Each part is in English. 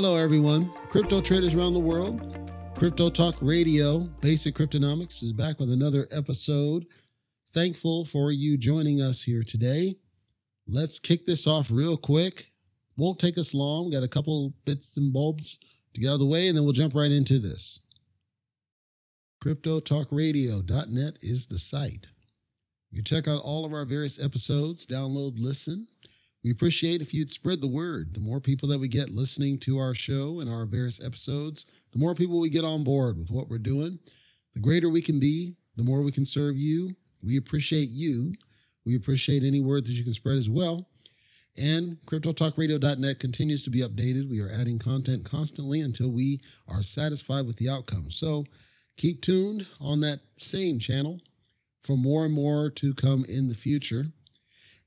Hello, everyone. Crypto traders around the world. Crypto Talk Radio, Basic Cryptonomics, is back with another episode. Thankful for you joining us here today. Let's kick this off real quick. Won't take us long. Got a couple bits and bulbs to get out of the way, and then we'll jump right into this. CryptoTalkRadio.net is the site. You can check out all of our various episodes, download, listen. We appreciate if you'd spread the word. The more people that we get listening to our show and our various episodes, the more people we get on board with what we're doing, the greater we can be, the more we can serve you. We appreciate you. We appreciate any word that you can spread as well. And CryptoTalkRadio.net continues to be updated. We are adding content constantly until we are satisfied with the outcome. So keep tuned on that same channel for more and more to come in the future.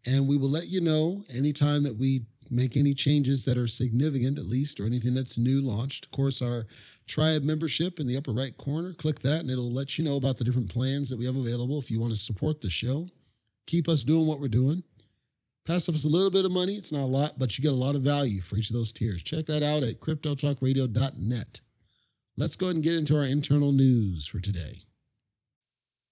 And we will let you know anytime that we make any changes that are significant, at least, or anything that's new launched. Of course, our tribe membership in the upper right corner, click that and it'll let you know about the different plans that we have available if you want to support the show. Keep us doing what we're doing. Pass us a little bit of money. It's not a lot, but you get a lot of value for each of those tiers. Check that out at cryptotalkradio.net. Let's go ahead and get into our internal news for today.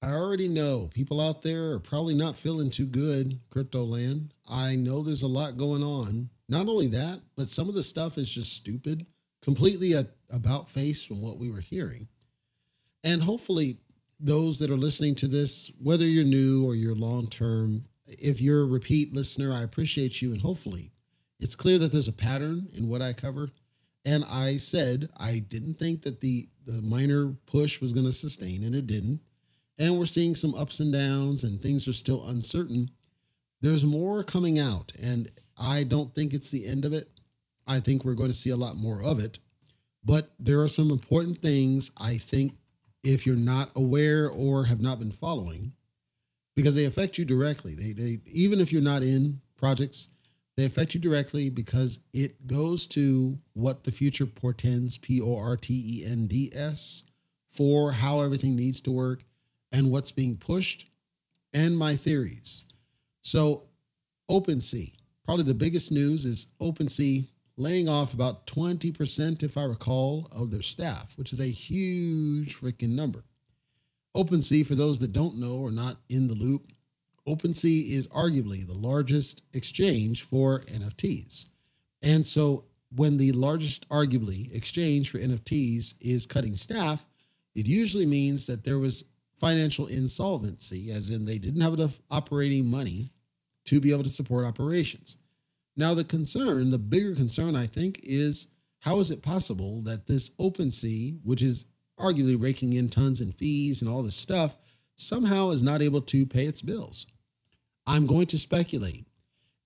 I already know people out there are probably not feeling too good, crypto land. I know there's a lot going on. Not only that, but some of the stuff is just stupid, completely a, about face from what we were hearing. And hopefully, those that are listening to this, whether you're new or you're long term, if you're a repeat listener, I appreciate you. And hopefully, it's clear that there's a pattern in what I cover. And I said I didn't think that the, the minor push was going to sustain, and it didn't and we're seeing some ups and downs and things are still uncertain. There's more coming out, and I don't think it's the end of it. I think we're going to see a lot more of it. But there are some important things I think if you're not aware or have not been following, because they affect you directly. They, they even if you're not in projects, they affect you directly because it goes to what the future portends, P O R T E N D S, for how everything needs to work and what's being pushed and my theories. So, OpenSea, probably the biggest news is OpenSea laying off about 20%, if I recall, of their staff, which is a huge freaking number. OpenSea, for those that don't know or not in the loop, OpenSea is arguably the largest exchange for NFTs. And so when the largest, arguably, exchange for NFTs is cutting staff, it usually means that there was financial insolvency, as in they didn't have enough operating money to be able to support operations. Now, the concern, the bigger concern, I think, is how is it possible that this OpenSea, which is arguably raking in tons in fees and all this stuff, somehow is not able to pay its bills? I'm going to speculate.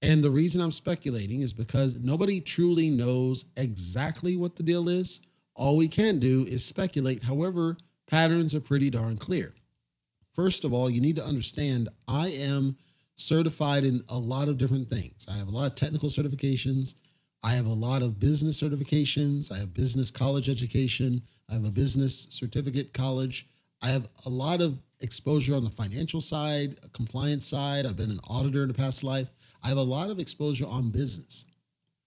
And the reason I'm speculating is because nobody truly knows exactly what the deal is. All we can do is speculate. However, patterns are pretty darn clear. First of all, you need to understand I am certified in a lot of different things. I have a lot of technical certifications. I have a lot of business certifications. I have business college education. I have a business certificate college. I have a lot of exposure on the financial side, compliance side. I've been an auditor in a past life. I have a lot of exposure on business.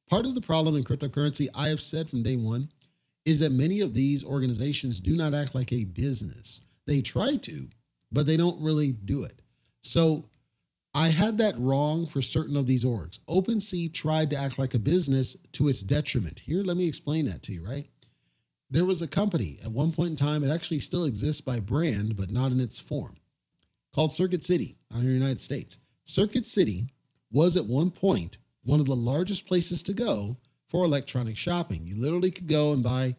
Part of the problem in cryptocurrency, I have said from day one, is that many of these organizations do not act like a business. They try to, but they don't really do it. So I had that wrong for certain of these orgs. OpenSea tried to act like a business to its detriment. Here, let me explain that to you, right? There was a company at one point in time, it actually still exists by brand, but not in its form, called Circuit City out in the United States. Circuit City was at one point one of the largest places to go for electronic shopping. You literally could go and buy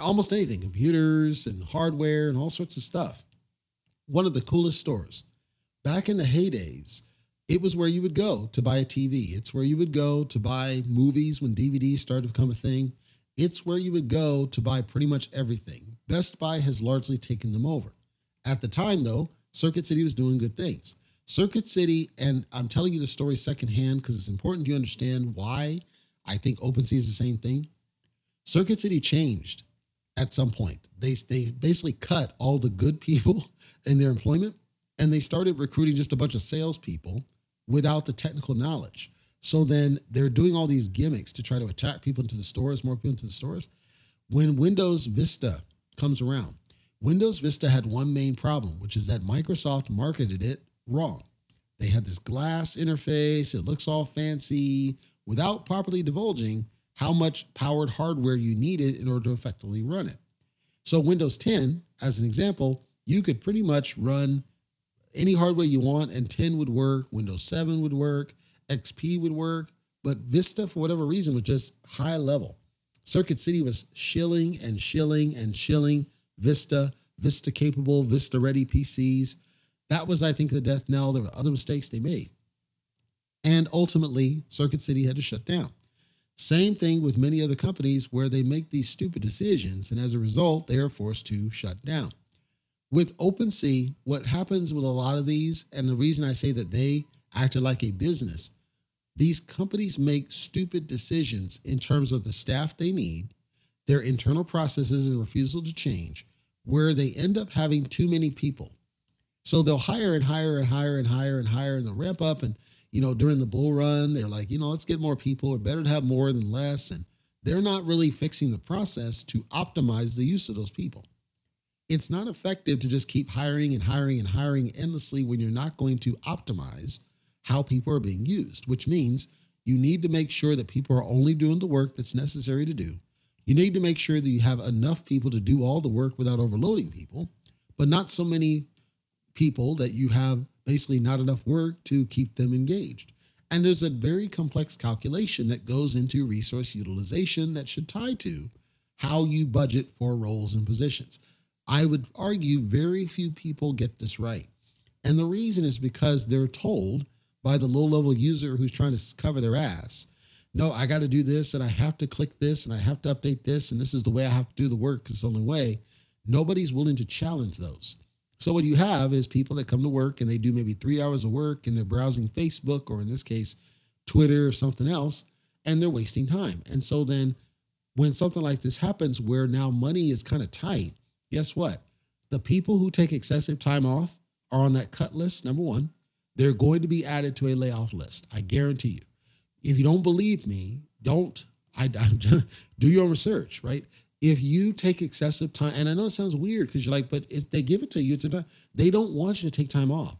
almost anything computers and hardware and all sorts of stuff one of the coolest stores. Back in the heydays, it was where you would go to buy a TV. It's where you would go to buy movies when DVDs started to become a thing. It's where you would go to buy pretty much everything. Best Buy has largely taken them over. At the time, though, Circuit City was doing good things. Circuit City, and I'm telling you the story secondhand because it's important you understand why I think OpenSea is the same thing. Circuit City changed at some point. They, they basically cut all the good people in their employment and they started recruiting just a bunch of salespeople without the technical knowledge. So then they're doing all these gimmicks to try to attract people into the stores, more people into the stores. When Windows Vista comes around, Windows Vista had one main problem, which is that Microsoft marketed it wrong. They had this glass interface, it looks all fancy, without properly divulging how much powered hardware you needed in order to effectively run it. So, Windows 10, as an example, you could pretty much run any hardware you want, and 10 would work, Windows 7 would work, XP would work, but Vista, for whatever reason, was just high level. Circuit City was shilling and shilling and shilling Vista, Vista capable, Vista ready PCs. That was, I think, the death knell. There were other mistakes they made. And ultimately, Circuit City had to shut down. Same thing with many other companies where they make these stupid decisions, and as a result, they are forced to shut down. With OpenSea, what happens with a lot of these, and the reason I say that they acted like a business, these companies make stupid decisions in terms of the staff they need, their internal processes and refusal to change, where they end up having too many people. So they'll hire and hire and hire and hire and hire and they'll ramp up. And, you know, during the bull run, they're like, you know, let's get more people. It's better to have more than less. And they're not really fixing the process to optimize the use of those people it's not effective to just keep hiring and hiring and hiring endlessly when you're not going to optimize how people are being used, which means you need to make sure that people are only doing the work that's necessary to do. You need to make sure that you have enough people to do all the work without overloading people, but not so many people that you have basically not enough work to keep them engaged. And there's a very complex calculation that goes into resource utilization that should tie to how you budget for roles and positions. I would argue very few people get this right. And the reason is because they're told by the low level user who's trying to cover their ass, no, I got to do this and I have to click this and I have to update this and this is the way I have to do the work because it's the only way. Nobody's willing to challenge those. So what you have is people that come to work and they do maybe three hours of work and they're browsing Facebook or in this case, Twitter or something else, and they're wasting time. And so then when something like this happens where now money is kind of tight, guess what? The people who take excessive time off are on that cut list, number one. They're going to be added to a layoff list. I guarantee you. If you don't believe me, don't. I, I do your own research, right? If you take excessive time, and I know it sounds weird because you're like, but if they give it to you, it's they don't want you to take time off.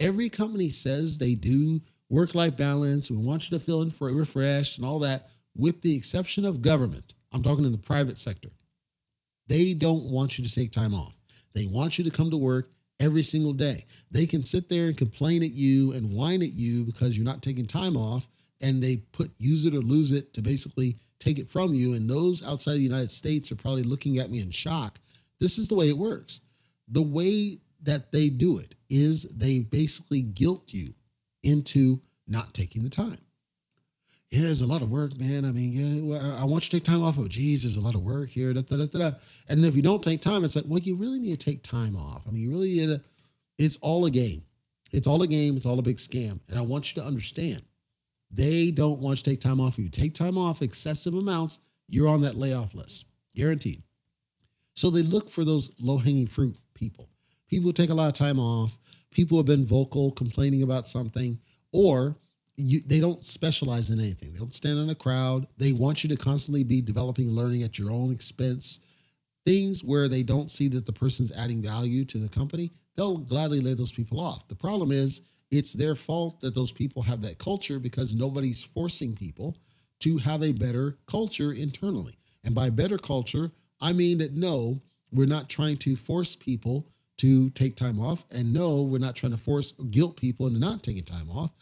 Every company says they do work life balance and want you to feel refreshed and all that, with the exception of government. I'm talking in the private sector. They don't want you to take time off. They want you to come to work every single day. They can sit there and complain at you and whine at you because you're not taking time off and they put use it or lose it to basically take it from you. And those outside the United States are probably looking at me in shock. This is the way it works. The way that they do it is they basically guilt you into not taking the time yeah, there's a lot of work, man. I mean, yeah, well, I want you to take time off. Oh, geez, there's a lot of work here. Da, da, da, da. and if you don't take time, it's like, well, you really need to take time off. I mean, you really need to, it's all a game. It's all a game. It's all a big scam. And I want you to understand, they don't want you to take time off. You take time off excessive amounts, you're on that layoff list, guaranteed. So they look for those low hanging fruit people, people who take a lot of time off, people who have been vocal, complaining about something, or you, they don't specialize in anything. They don't stand in a crowd. They want you to constantly be developing and learning at your own expense. Things where they don't see that the person's adding value to the company, they'll gladly lay those people off. The problem is it's their fault that those people have that culture because nobody's forcing people to have a better culture internally. And by better culture, I mean that no, we're not trying to force people to take time off. And no, we're not trying to force guilt people into not taking time off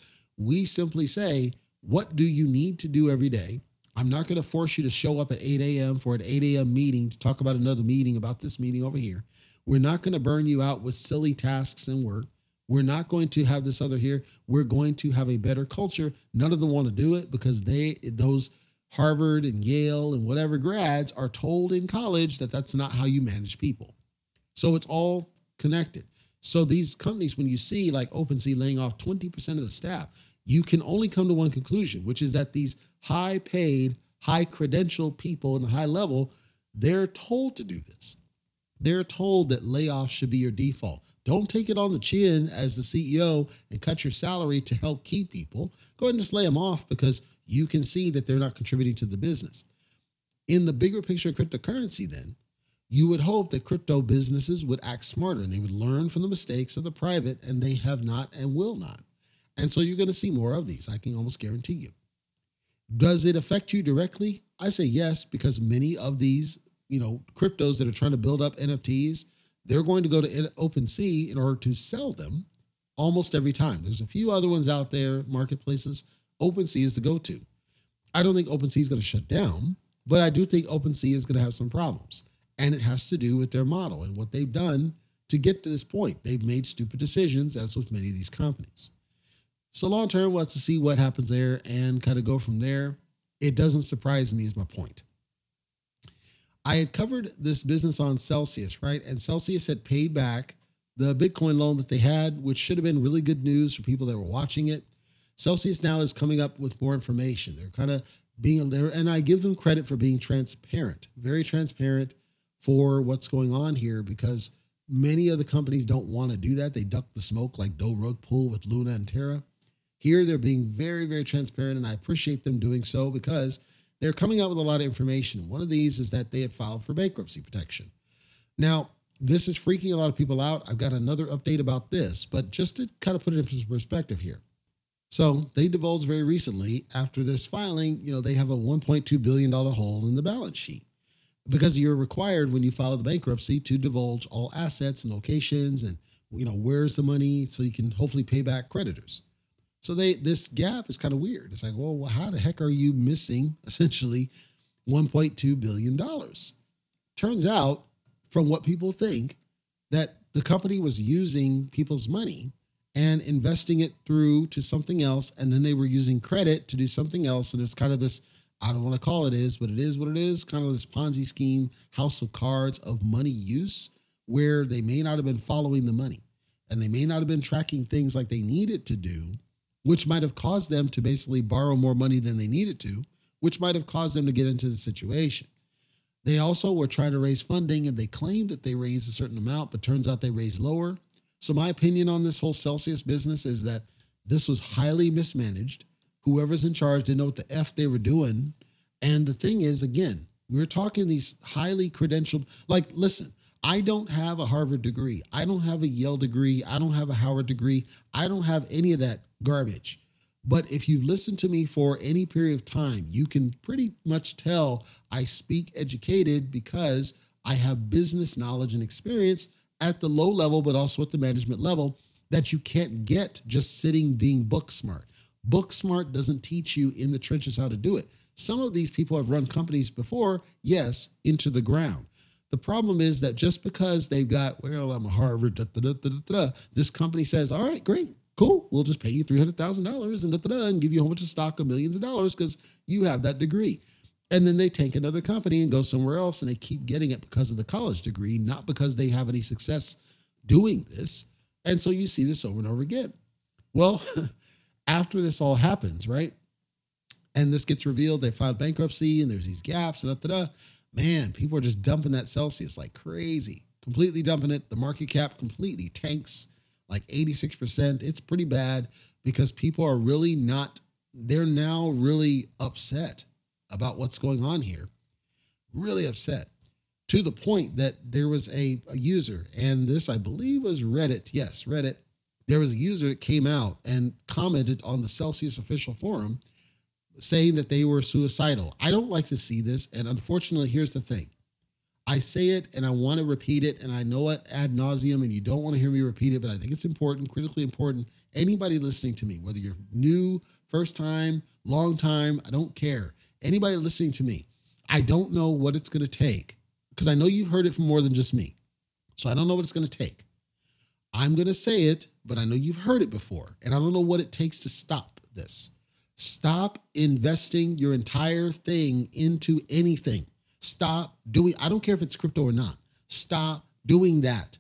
we simply say, what do you need to do every day? I'm not going to force you to show up at 8 a.m. for an 8 a.m. meeting to talk about another meeting about this meeting over here. We're not going to burn you out with silly tasks and work. We're not going to have this other here. We're going to have a better culture. None of them want to do it because they, those Harvard and Yale and whatever grads are told in college that that's not how you manage people. So it's all connected. So these companies, when you see like OpenSea laying off 20% of the staff, you can only come to one conclusion, which is that these high paid, high credential people in the high level, they're told to do this. They're told that layoffs should be your default. Don't take it on the chin as the CEO and cut your salary to help keep people. Go ahead and just lay them off because you can see that they're not contributing to the business. In the bigger picture of cryptocurrency, then, you would hope that crypto businesses would act smarter and they would learn from the mistakes of the private, and they have not and will not. And so you're going to see more of these, I can almost guarantee you. Does it affect you directly? I say yes, because many of these, you know, cryptos that are trying to build up NFTs, they're going to go to OpenSea in order to sell them almost every time. There's a few other ones out there, marketplaces. OpenSea is the go-to. I don't think OpenSea is going to shut down, but I do think OpenSea is going to have some problems. And it has to do with their model and what they've done to get to this point. They've made stupid decisions, as with many of these companies. So long term, we'll have to see what happens there and kind of go from there. It doesn't surprise me, is my point. I had covered this business on Celsius, right? And Celsius had paid back the Bitcoin loan that they had, which should have been really good news for people that were watching it. Celsius now is coming up with more information. They're kind of being there, and I give them credit for being transparent, very transparent for what's going on here because many of the companies don't want to do that. They duck the smoke like Doe Rug Pull with Luna and Terra. Here, they're being very, very transparent, and I appreciate them doing so because they're coming out with a lot of information. One of these is that they had filed for bankruptcy protection. Now, this is freaking a lot of people out. I've got another update about this, but just to kind of put it in perspective here. So they divulged very recently after this filing, you know, they have a $1.2 billion hole in the balance sheet because you're required when you file the bankruptcy to divulge all assets and locations and, you know, where's the money so you can hopefully pay back creditors. So they this gap is kind of weird. It's like, well, how the heck are you missing essentially 1.2 billion dollars? Turns out, from what people think, that the company was using people's money and investing it through to something else, and then they were using credit to do something else. And it's kind of this, I don't want to call it is, but it is what it is, kind of this Ponzi scheme, house of cards of money use, where they may not have been following the money and they may not have been tracking things like they needed to do which might have caused them to basically borrow more money than they needed to, which might have caused them to get into the situation. They also were trying to raise funding and they claimed that they raised a certain amount, but turns out they raised lower. So, my opinion on this whole Celsius business is that this was highly mismanaged. Whoever's in charge didn't know what the F they were doing. And the thing is, again, we're talking these highly credentialed, like, listen, I don't have a Harvard degree. I don't have a Yale degree. I don't have a Howard degree. I don't have any of that garbage. But if you've listened to me for any period of time, you can pretty much tell I speak educated because I have business knowledge and experience at the low level, but also at the management level that you can't get just sitting being book smart. Book smart doesn't teach you in the trenches how to do it. Some of these people have run companies before, yes, into the ground. The problem is that just because they've got, well, I'm a Harvard, da, da, da, this company says, all right, great, cool, we'll just pay you $300,000 and, da, da, da, and give you a whole bunch of stock of millions of dollars because you have that degree. And then they take another company and go somewhere else and they keep getting it because of the college degree, not because they have any success doing this. And so you see this over and over again. Well, after this all happens, right? And this gets revealed, they filed bankruptcy and there's these gaps and da, da, da. Man, people are just dumping that Celsius like crazy, completely dumping it. The market cap completely tanks like 86%. It's pretty bad because people are really not, they're now really upset about what's going on here. Really upset to the point that there was a, a user, and this I believe was Reddit. Yes, Reddit. There was a user that came out and commented on the Celsius official forum saying that they were suicidal. I don't like to see this. And unfortunately, here's the thing I say it and I want to repeat it, and I know it ad nauseum, and you don't want to hear me repeat it, but I think it's important, critically important. Anybody listening to me, whether you're new, first time, long time, I don't care. Anybody listening to me, I don't know what it's going to take because I know you've heard it from more than just me. So I don't know what it's going to take. I'm going to say it, but I know you've heard it before, and I don't know what it takes to stop this. Stop investing your entire thing into anything. Stop doing, I don't care if it's crypto or not. Stop doing that.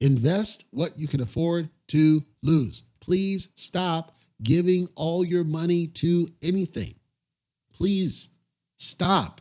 Invest what you can afford to lose. Please stop giving all your money to anything. Please stop.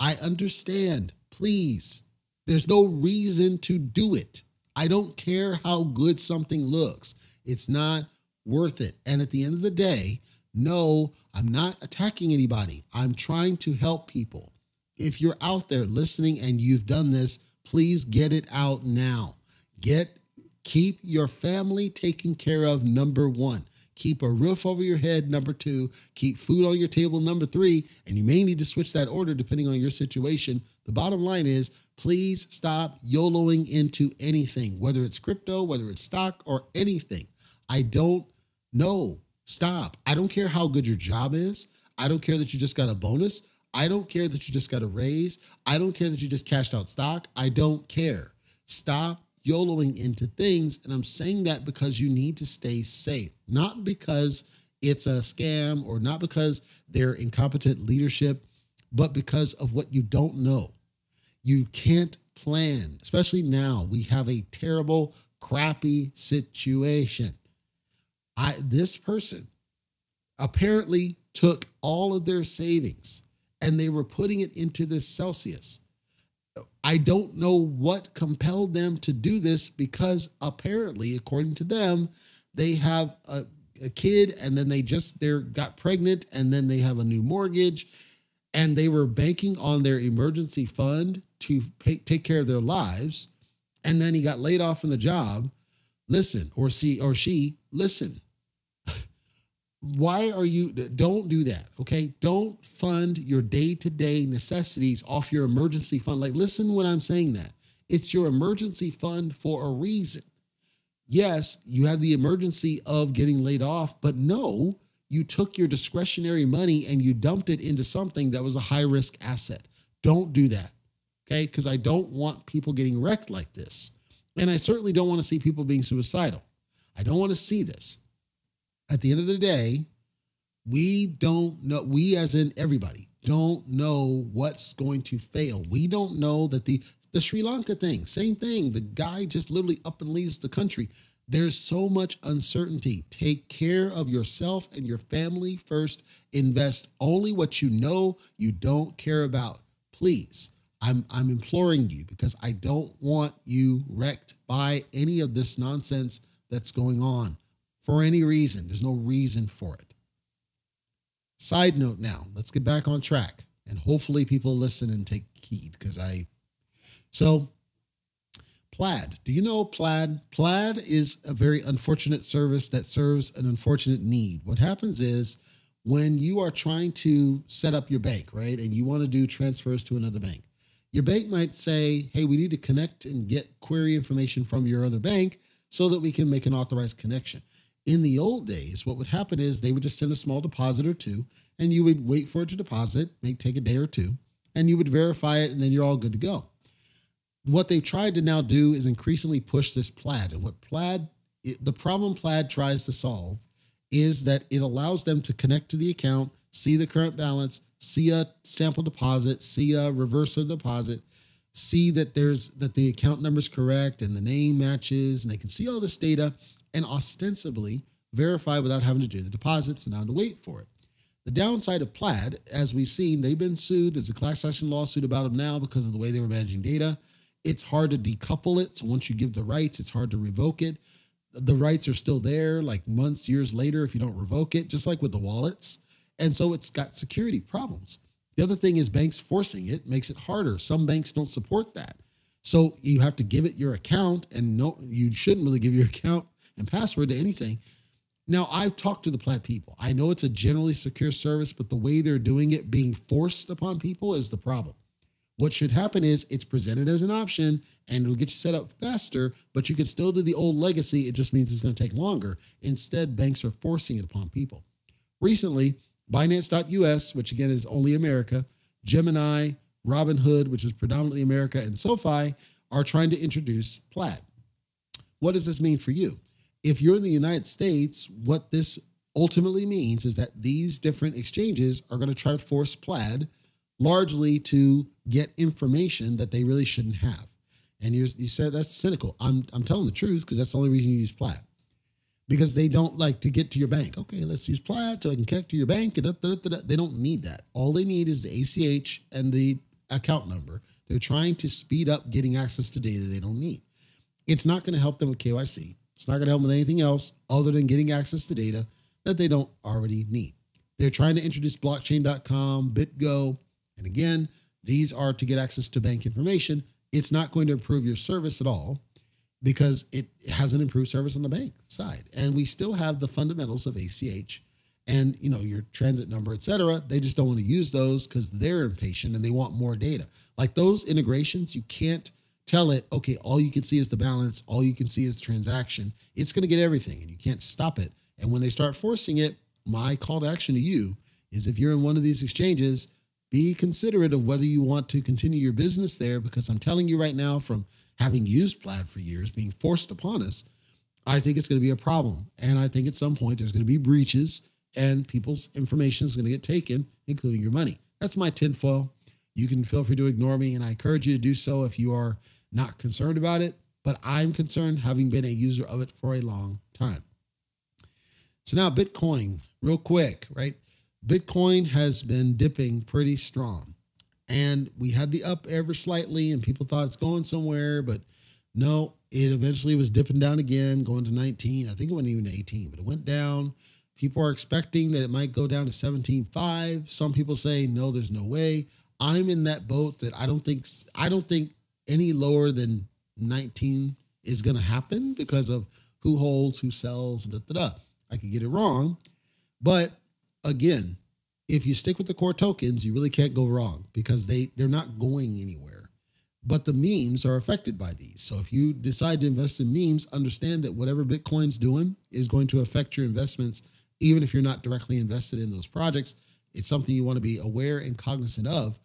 I understand. Please. There's no reason to do it. I don't care how good something looks. It's not worth it. And at the end of the day, no, I'm not attacking anybody. I'm trying to help people. If you're out there listening and you've done this, please get it out now. Get keep your family taken care of number 1. Keep a roof over your head number 2, keep food on your table number 3, and you may need to switch that order depending on your situation. The bottom line is please stop YOLOing into anything, whether it's crypto, whether it's stock or anything. I don't know. Stop. I don't care how good your job is. I don't care that you just got a bonus. I don't care that you just got a raise. I don't care that you just cashed out stock. I don't care. Stop YOLOing into things. And I'm saying that because you need to stay safe, not because it's a scam or not because they're incompetent leadership, but because of what you don't know. You can't plan, especially now. We have a terrible, crappy situation. I this person apparently took all of their savings and they were putting it into this Celsius. I don't know what compelled them to do this because apparently, according to them, they have a, a kid and then they just they're got pregnant and then they have a new mortgage and they were banking on their emergency fund to pay, take care of their lives and then he got laid off from the job listen or see or she listen why are you don't do that okay? Don't fund your day-to-day necessities off your emergency fund. Like listen when i'm saying that. It's your emergency fund for a reason. Yes you have the emergency of getting laid off but no you took your discretionary money and you dumped it into something that was a high risk asset. Don't do that okay? Because i don't want people getting wrecked like this. And i certainly don't want to see people being suicidal. I don't want to see this at the end of the day, we don't know, we as in everybody, don't know what's going to fail. We don't know that the the Sri Lanka thing, same thing. The guy just literally up and leaves the country. There's so much uncertainty. Take care of yourself and your family first. Invest only what you know you don't care about. Please. I'm I'm imploring you because I don't want you wrecked by any of this nonsense that's going on for any reason. There's no reason for it. Side note now, let's get back on track and hopefully people listen and take heed because I. So, Plaid. Do you know Plaid? Plaid is a very unfortunate service that serves an unfortunate need. What happens is when you are trying to set up your bank, right, and you want to do transfers to another bank, your bank might say, hey, we need to connect and get query information from your other bank so that we can make an authorized connection. In the old days, what would happen is they would just send a small deposit or two, and you would wait for it to deposit, may take a day or two, and you would verify it, and then you're all good to go. What they've tried to now do is increasingly push this plaid. And what plaid, the problem plaid tries to solve is that it allows them to connect to the account, see the current balance, see a sample deposit, see a reverse of deposit, see that there's that the account number is correct and the name matches, and they can see all this data and ostensibly verify without having to do the deposits and now to wait for it. The downside of Plaid, as we've seen, they've been sued. There's a class action lawsuit about them now because of the way they were managing data. It's hard to decouple it. So once you give the rights, it's hard to revoke it. The rights are still there, like months, years later, if you don't revoke it, just like with the wallets. And so it's got security problems. The other thing is banks forcing it makes it harder. Some banks don't support that. So you have to give it your account, and no, you shouldn't really give your account and password to anything. Now, I've talked to the Plaid people. I know it's a generally secure service, but the way they're doing it, being forced upon people, is the problem. What should happen is it's presented as an option and it'll get you set up faster, but you can still do the old legacy. It just means it's going to take longer. Instead, banks are forcing it upon people. Recently, Binance.us, which again is only America, Gemini, Robinhood, which is predominantly America, and SoFi are trying to introduce Plaid. What does this mean for you? If you're in the United States, what this ultimately means is that these different exchanges are going to try to force Plaid largely to get information that they really shouldn't have. And you you said that's cynical. I'm, I'm telling the truth because that's the only reason you use Plaid. Because they don't like to get to your bank. Okay, let's use Plaid so I can connect to your bank. They don't need that. All they need is the ACH and the account number. They're trying to speed up getting access to data they don't need. It's not going to help them with KYC. It's not going to help with anything else other than getting access to data that they don't already need. They're trying to introduce blockchain.com, BitGo, and again, these are to get access to bank information. It's not going to improve your service at all because it has an improved service on the bank side. And we still have the fundamentals of ACH and you know your transit number, et cetera. They just don't want to use those because they're impatient and they want more data. Like those integrations, you can't tell it, okay, all you can see is the balance, all you can see is the transaction. It's going to get everything and you can't stop it. And when they start forcing it, my call to action to you is if you're in one of these exchanges, be considerate of whether you want to continue your business there because I'm telling you right now from having used Plaid for years, being forced upon us, I think it's going to be a problem. And I think at some point there's going to be breaches and people's information is going to get taken, including your money. That's my tinfoil. You can feel free to ignore me, and I encourage you to do so if you are not concerned about it. But I'm concerned, having been a user of it for a long time. So now, Bitcoin, real quick, right? Bitcoin has been dipping pretty strong. And we had the up ever slightly, and people thought it's going somewhere, but no, it eventually was dipping down again, going to 19. I think it went even to 18, but it went down. People are expecting that it might go down to 17.5. Some people say, no, there's no way. I'm in that boat that I don't think I don't think any lower than 19 is going to happen because of who holds, who sells, da, da, da. I could get it wrong. But again, if you stick with the core tokens, you really can't go wrong because they they're not going anywhere. But the memes are affected by these. So if you decide to invest in memes, understand that whatever Bitcoin's doing is going to affect your investments even if you're not directly invested in those projects. It's something you want to be aware and cognizant of.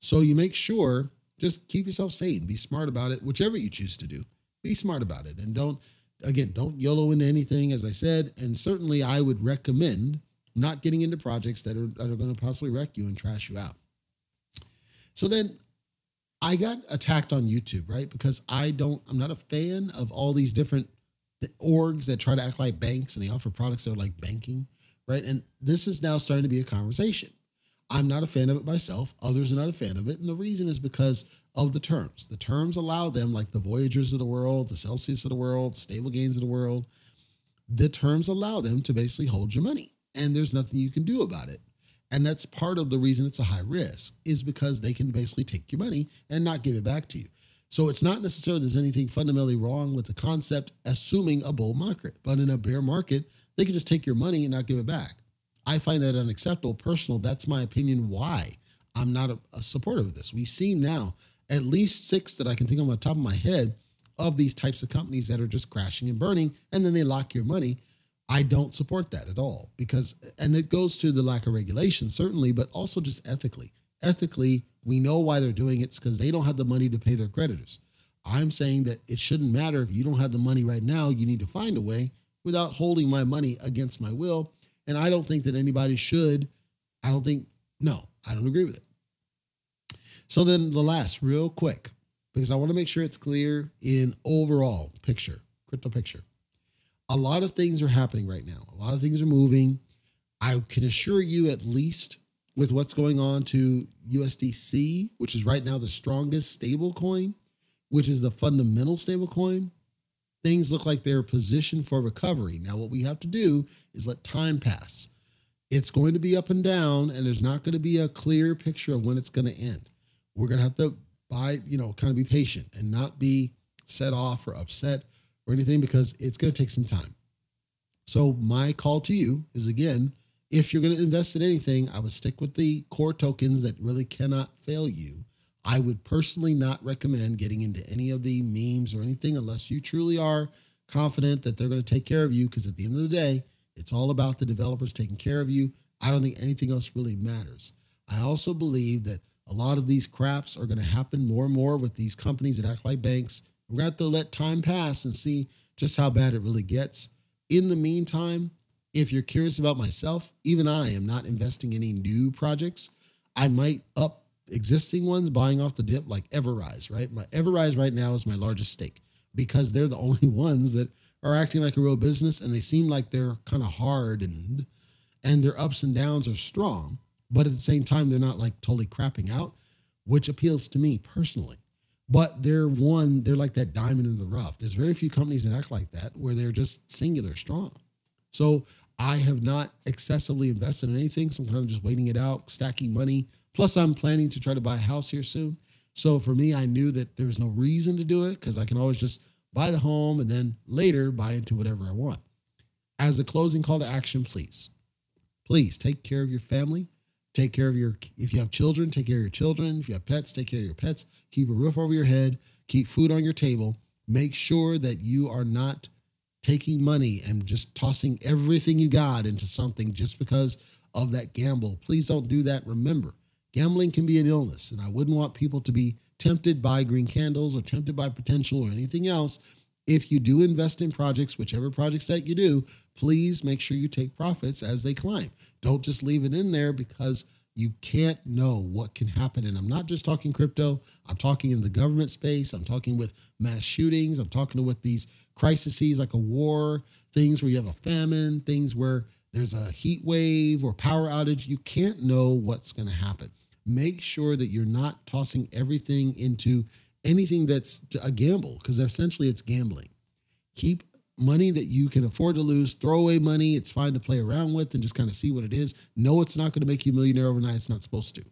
So you make sure just keep yourself sane, be smart about it, whichever you choose to do. Be smart about it and don't again, don't YOLO into anything, as I said. And certainly I would recommend not getting into projects that are, that are going to possibly wreck you and trash you out. So then I got attacked on YouTube, right? Because I don't, I'm not a fan of all these different orgs that try to act like banks and they offer products that are like banking, right? And this is now starting to be a conversation. I'm not a fan of it myself. Others are not a fan of it. And the reason is because of the terms. The terms allow them, like the Voyagers of the world, the Celsius of the world, the Stable Gains of the world, the terms allow them to basically hold your money. And there's nothing you can do about it. And that's part of the reason it's a high risk, is because they can basically take your money and not give it back to you. So it's not necessarily there's anything fundamentally wrong with the concept, assuming a bull market. But in a bear market, they can just take your money and not give it back. I find that unacceptable. Personal, that's my opinion. Why I'm not a, a supporter of this. We've seen now at least six that I can think of on the top of my head of these types of companies that are just crashing and burning, and then they lock your money. I don't support that at all because, and it goes to the lack of regulation, certainly, but also just ethically. Ethically, we know why they're doing it. It's because they don't have the money to pay their creditors. I'm saying that it shouldn't matter if you don't have the money right now, you need to find a way without holding my money against my will. And I don't think that anybody should. I don't think, no, I don't agree with it. So then the last, real quick, because I want to make sure it's clear in overall picture, crypto picture. A lot of things are happening right now. A lot of things are moving. I can assure you, at least with what's going on to USDC, which is right now the strongest stable coin, which is the fundamental stable coin, things look like they're positioned for recovery. Now, what we have to do is let time pass. It's going to be up and down, and there's not going to be a clear picture of when it's going to end. We're going to have to buy, you know, kind of be patient and not be set off or upset or anything because it's going to take some time. So, my call to you is again, if you're going to invest in anything, I would stick with the core tokens that really cannot fail you. I would personally not recommend getting into any of the memes or anything unless you truly are confident that they're going to take care of you. Because at the end of the day, it's all about the developers taking care of you. I don't think anything else really matters. I also believe that a lot of these craps are going to happen more and more with these companies that act like banks. We're going to have to let time pass and see just how bad it really gets. In the meantime, if you're curious about myself, even I am not investing any new projects. I might up existing ones buying off the dip like Everrise, right? My Everrise right now is my largest stake because they're the only ones that are acting like a real business and they seem like they're kind of hard and and their ups and downs are strong, but at the same time they're not like totally crapping out, which appeals to me personally. but they're one, they're like that diamond in the rough. There's very few companies that act like that where they're just singular strong. So I have not excessively invested in anything. So I'm kind of just waiting it out, stacking money. Plus, I'm planning to try to buy a house here soon. So for me, I knew that there was no reason to do it because I can always just buy the home and then later buy into whatever I want. As a closing call to action, please, please take care of your family. Take care of your, if you have children, take care of your children. If you have pets, take care of your pets. Keep a roof over your head. Keep food on your table. Make sure that you are not taking money and just tossing everything you got into something just because of that gamble. Please don't do that. Remember, gambling can be an illness, and I wouldn't want people to be tempted by green candles or tempted by potential or anything else. If you do invest in projects, whichever projects that you do, please make sure you take profits as they climb. Don't just leave it in there because you can't know what can happen. And I'm not just talking crypto, I'm talking in the government space, I'm talking with mass shootings, I'm talking with these crises like a war, things where you have a famine, things where there's a heat wave or power outage. You can't know what's going to happen. Make sure that you're not tossing everything into anything that's a gamble because essentially it's gambling. Keep money that you can afford to lose, throw away money. It's fine to play around with and just kind of see what it is. No, it's not going to make you a millionaire overnight. It's not supposed to.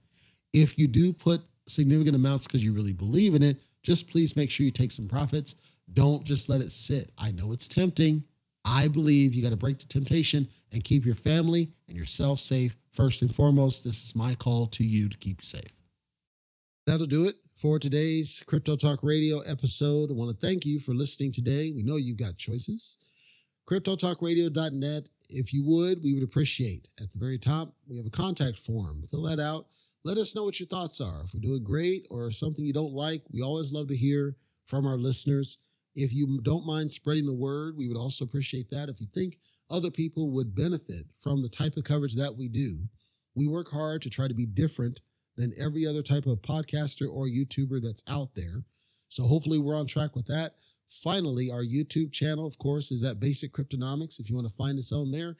If you do put significant amounts because you really believe in it, just please make sure you take some profits. Don't just let it sit. I know it's tempting. I believe you got to break the temptation and keep your family and yourself safe. First and foremost, this is my call to you to keep you safe. That'll do it for today's Crypto Talk Radio episode. I want to thank you for listening today. We know you've got choices. CryptoTalkRadio.net. If you would, we would appreciate. At the very top, we have a contact form. Fill that out. Let us know what your thoughts are. If we're doing great or something you don't like, we always love to hear from our listeners. If you don't mind spreading the word, we would also appreciate that. If you think other people would benefit from the type of coverage that we do, we work hard to try to be different than every other type of podcaster or YouTuber that's out there. So hopefully we're on track with that. Finally, our YouTube channel, of course, is at Basic Cryptonomics. If you want to find us on there,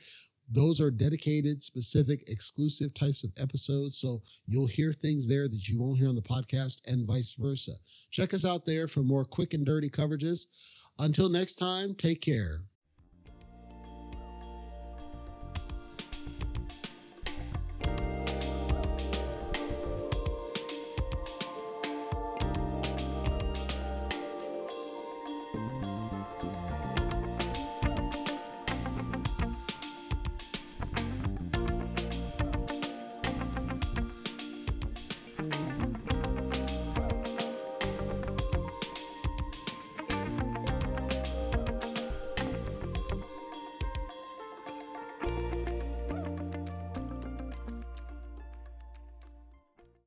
those are dedicated, specific, exclusive types of episodes. So you'll hear things there that you won't hear on the podcast and vice versa. Check us out there for more quick and dirty coverages. Until next time, take care.